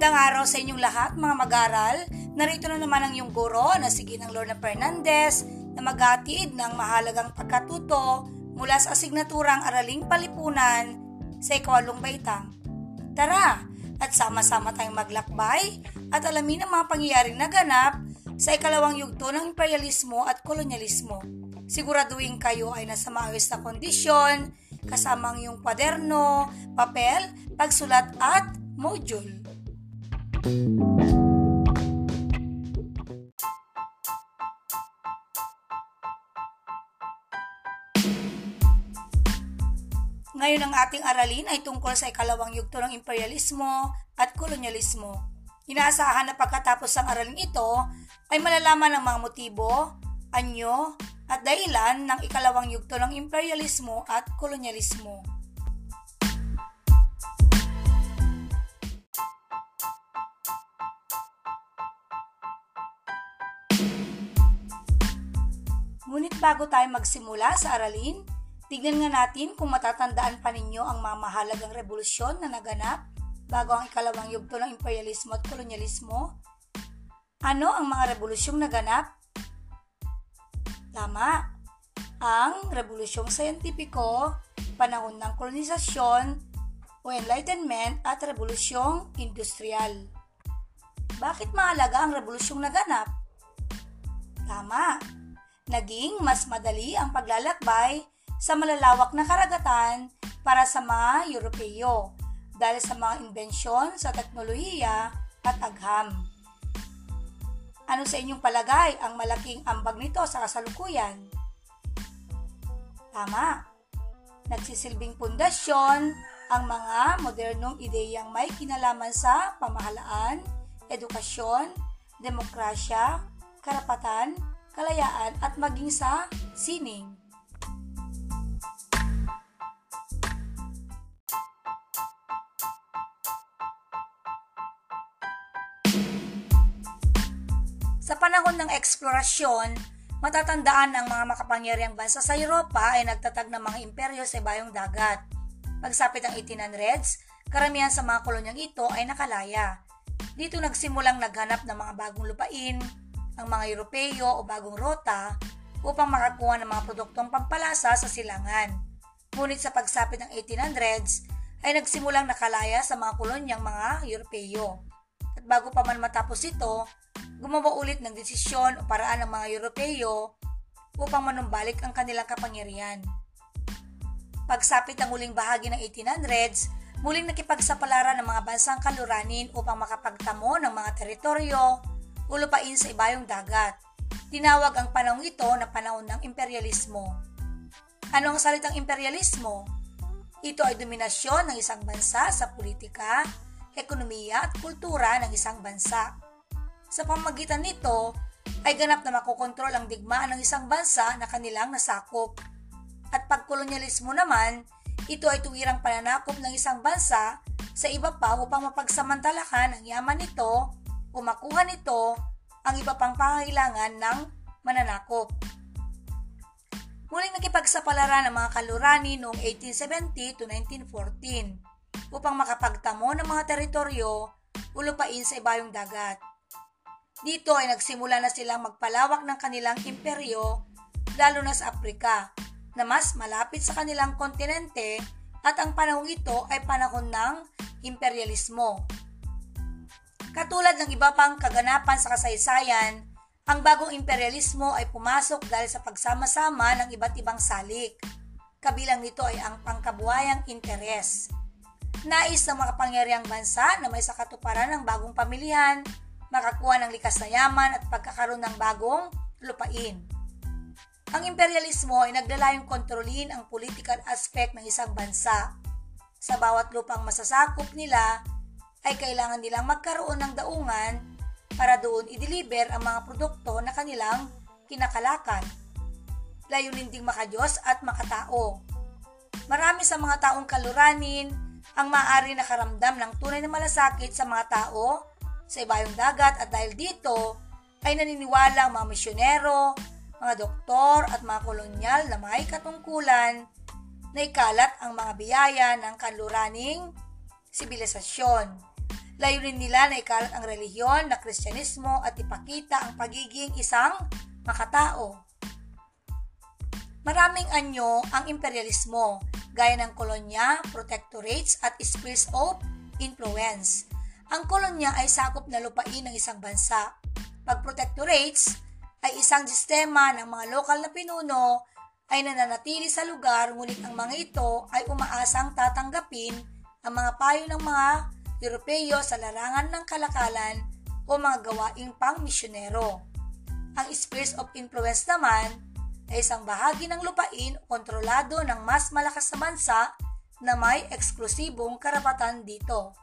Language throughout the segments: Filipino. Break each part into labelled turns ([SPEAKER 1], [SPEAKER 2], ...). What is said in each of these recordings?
[SPEAKER 1] Magandang araw sa inyong lahat mga mag-aral. Narito na naman ang iyong guro na si Ginang Lorna Fernandez na maghatid ng mahalagang pagkatuto mula sa asignaturang Araling Palipunan sa ikawalong baitang. Tara at sama-sama tayong maglakbay at alamin ang mga pangyayaring naganap sa ikalawang yugto ng imperialismo at kolonyalismo. Siguraduhin kayo ay nasa maayos na kondisyon, kasama ang iyong kwaderno, papel, pagsulat at module. Ngayon ang ating aralin ay tungkol sa ikalawang yugto ng imperialismo at kolonyalismo. Inaasahan na pagkatapos ng aralin ito ay malalaman ang mga motibo, anyo, at dahilan ng ikalawang yugto ng imperialismo at kolonyalismo. Ngunit bago tayo magsimula sa aralin, tignan nga natin kung matatandaan pa ninyo ang mga mahalagang revolusyon na naganap bago ang ikalawang yugto ng imperialismo at kolonyalismo. Ano ang mga revolusyong naganap? Tama, ang revolusyong siyentipiko, panahon ng kolonisasyon o enlightenment at revolusyong industrial. Bakit mahalaga ang revolusyong naganap? Tama, naging mas madali ang paglalakbay sa malalawak na karagatan para sa mga Europeo dahil sa mga imbensyon sa teknolohiya at agham. Ano sa inyong palagay ang malaking ambag nito sa kasalukuyan? Tama. Nagsisilbing pundasyon ang mga modernong ideyang may kinalaman sa pamahalaan, edukasyon, demokrasya, karapatan, kalayaan at maging sa sining. Sa panahon ng eksplorasyon, matatandaan ng mga makapangyariang bansa sa Europa ay nagtatag ng mga imperyo sa bayong dagat. Pagsapit ang 1800s, karamihan sa mga kolonyang ito ay nakalaya. Dito nagsimulang naghanap ng mga bagong lupain, ang mga Europeo o bagong rota upang makakuha ng mga produktong pampalasa sa silangan. Ngunit sa pagsapit ng 1800s ay nagsimulang nakalaya sa mga kolonyang mga Europeo. At bago pa man matapos ito, gumawa ulit ng desisyon o paraan ng mga Europeo upang manumbalik ang kanilang kapangyarihan. Pagsapit ng huling bahagi ng 1800s, muling nakipagsapalaran ng mga bansang kaluranin upang makapagtamo ng mga teritoryo o lupain sa ibayong dagat. Tinawag ang panahong ito na panahon ng imperialismo. Ano ang salitang imperialismo? Ito ay dominasyon ng isang bansa sa politika, ekonomiya at kultura ng isang bansa. Sa pamagitan nito, ay ganap na makokontrol ang digmaan ng isang bansa na kanilang nasakop. At pagkolonyalismo naman, ito ay tuwirang pananakop ng isang bansa sa iba pa upang mapagsamantalakan ang yaman nito o makuha nito ang iba pang pangangailangan ng mananakop. Muling nakipagsapalaran ng mga kalurani noong 1870 to 1914 upang makapagtamo ng mga teritoryo o lupain sa ibayong dagat. Dito ay nagsimula na silang magpalawak ng kanilang imperyo lalo na sa Afrika na mas malapit sa kanilang kontinente at ang panahong ito ay panahon ng imperialismo Katulad ng iba pang kaganapan sa kasaysayan, ang bagong imperialismo ay pumasok dahil sa pagsama-sama ng iba't ibang salik. Kabilang nito ay ang pangkabuhayang interes. Nais ng mga pangyariang bansa na may sakatuparan ng bagong pamilihan, makakuha ng likas na yaman at pagkakaroon ng bagong lupain. Ang imperialismo ay naglalayong kontrolin ang political aspect ng isang bansa. Sa bawat lupang masasakop nila, ay kailangan nilang magkaroon ng daungan para doon i-deliver ang mga produkto na kanilang kinakalakan. Layunin ding makadiyos at makatao. Marami sa mga taong kaluranin ang maaari nakaramdam ng tunay na malasakit sa mga tao sa ibayong dagat at dahil dito ay naniniwala ang mga misyonero, mga doktor at mga kolonyal na may katungkulan na ikalat ang mga biyaya ng kanluraning sibilisasyon Layunin nila na ikalat ang relihiyon na Kristyanismo at ipakita ang pagiging isang makatao. Maraming anyo ang imperialismo, gaya ng kolonya, protectorates at spheres of influence. Ang kolonya ay sakop na lupain ng isang bansa. Pag protectorates ay isang sistema ng mga lokal na pinuno ay nananatili sa lugar ngunit ang mga ito ay umaasang tatanggapin ang mga payo ng mga Europeo sa larangan ng kalakalan o mga gawaing pang misyonero. Ang spheres of influence naman ay isang bahagi ng lupain kontrolado ng mas malakas na bansa na may eksklusibong karapatan dito.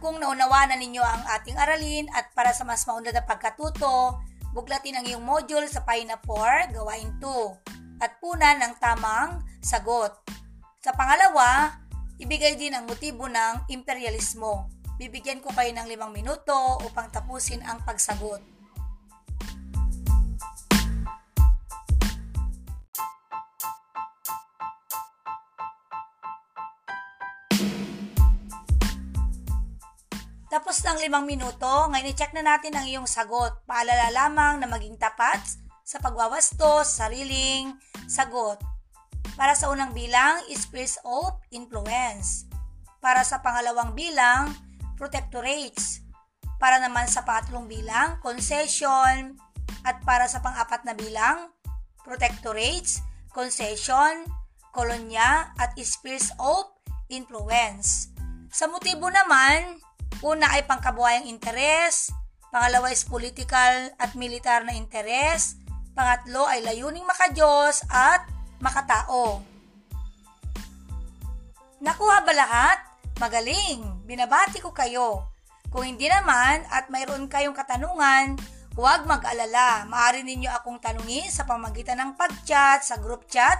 [SPEAKER 1] Kong naunawa na ninyo ang ating aralin at para sa mas maunlad na pagkatuto, buglatin ang iyong module sa pahina 4, gawain 2, at punan ng tamang sagot. Sa pangalawa, ibigay din ang motibo ng imperialismo. Bibigyan ko kayo ng limang minuto upang tapusin ang pagsagot. Tapos ng limang minuto, ngayon i-check na natin ang iyong sagot. Paalala lamang na maging tapat sa pagwawastos, sariling sagot. Para sa unang bilang, spheres of influence. Para sa pangalawang bilang, protectorates. Para naman sa pangatlong bilang, concession. At para sa pang-apat na bilang, protectorates, concession, kolonya, at spheres of influence. Sa motibo naman, Una ay pangkabuhayang interes, pangalawa is political at militar na interes, pangatlo ay layuning makajos at makatao. Nakuha ba lahat? Magaling! Binabati ko kayo. Kung hindi naman at mayroon kayong katanungan, huwag mag-alala. Maaari ninyo akong tanungin sa pamagitan ng pag-chat sa group chat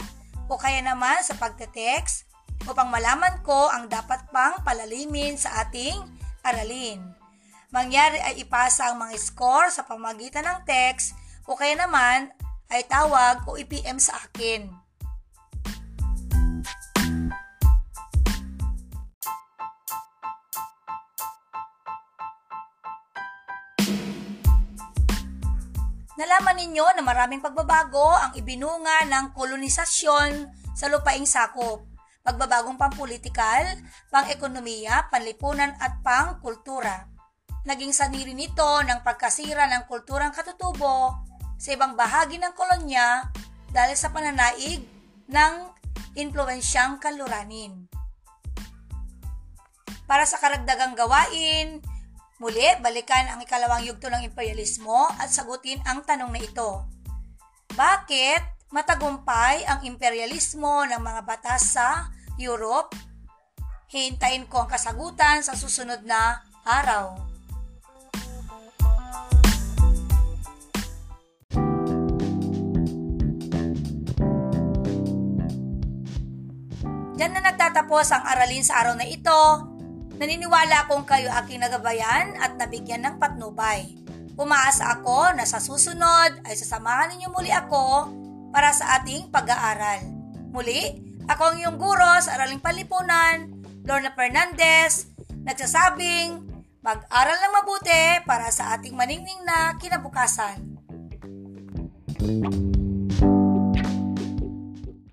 [SPEAKER 1] o kaya naman sa pagte-text upang malaman ko ang dapat pang palalimin sa ating aralin. Mangyari ay ipasa ang mga score sa pamagitan ng text o kaya naman ay tawag o i-PM sa akin. Nalaman ninyo na maraming pagbabago ang ibinunga ng kolonisasyon sa lupaing sakop pagbabagong pampolitikal, pang-ekonomiya, panlipunan at pang-kultura. Naging saniri nito ng pagkasira ng kulturang katutubo sa ibang bahagi ng kolonya dahil sa pananaig ng impluensyang kaluranin. Para sa karagdagang gawain, muli balikan ang ikalawang yugto ng imperialismo at sagutin ang tanong na ito. Bakit matagumpay ang imperialismo ng mga batas sa Europe? Hintayin ko ang kasagutan sa susunod na araw. Diyan na nagtatapos ang aralin sa araw na ito. Naniniwala akong kayo aking nagabayan at nabigyan ng patnubay. Umaasa ako na sa susunod ay sasamahan ninyo muli ako para sa ating pag-aaral. Muli, ako ang iyong guro sa Araling Palipunan, Lorna Fernandez, nagsasabing, mag-aral ng mabuti para sa ating maningning na kinabukasan. Thank you.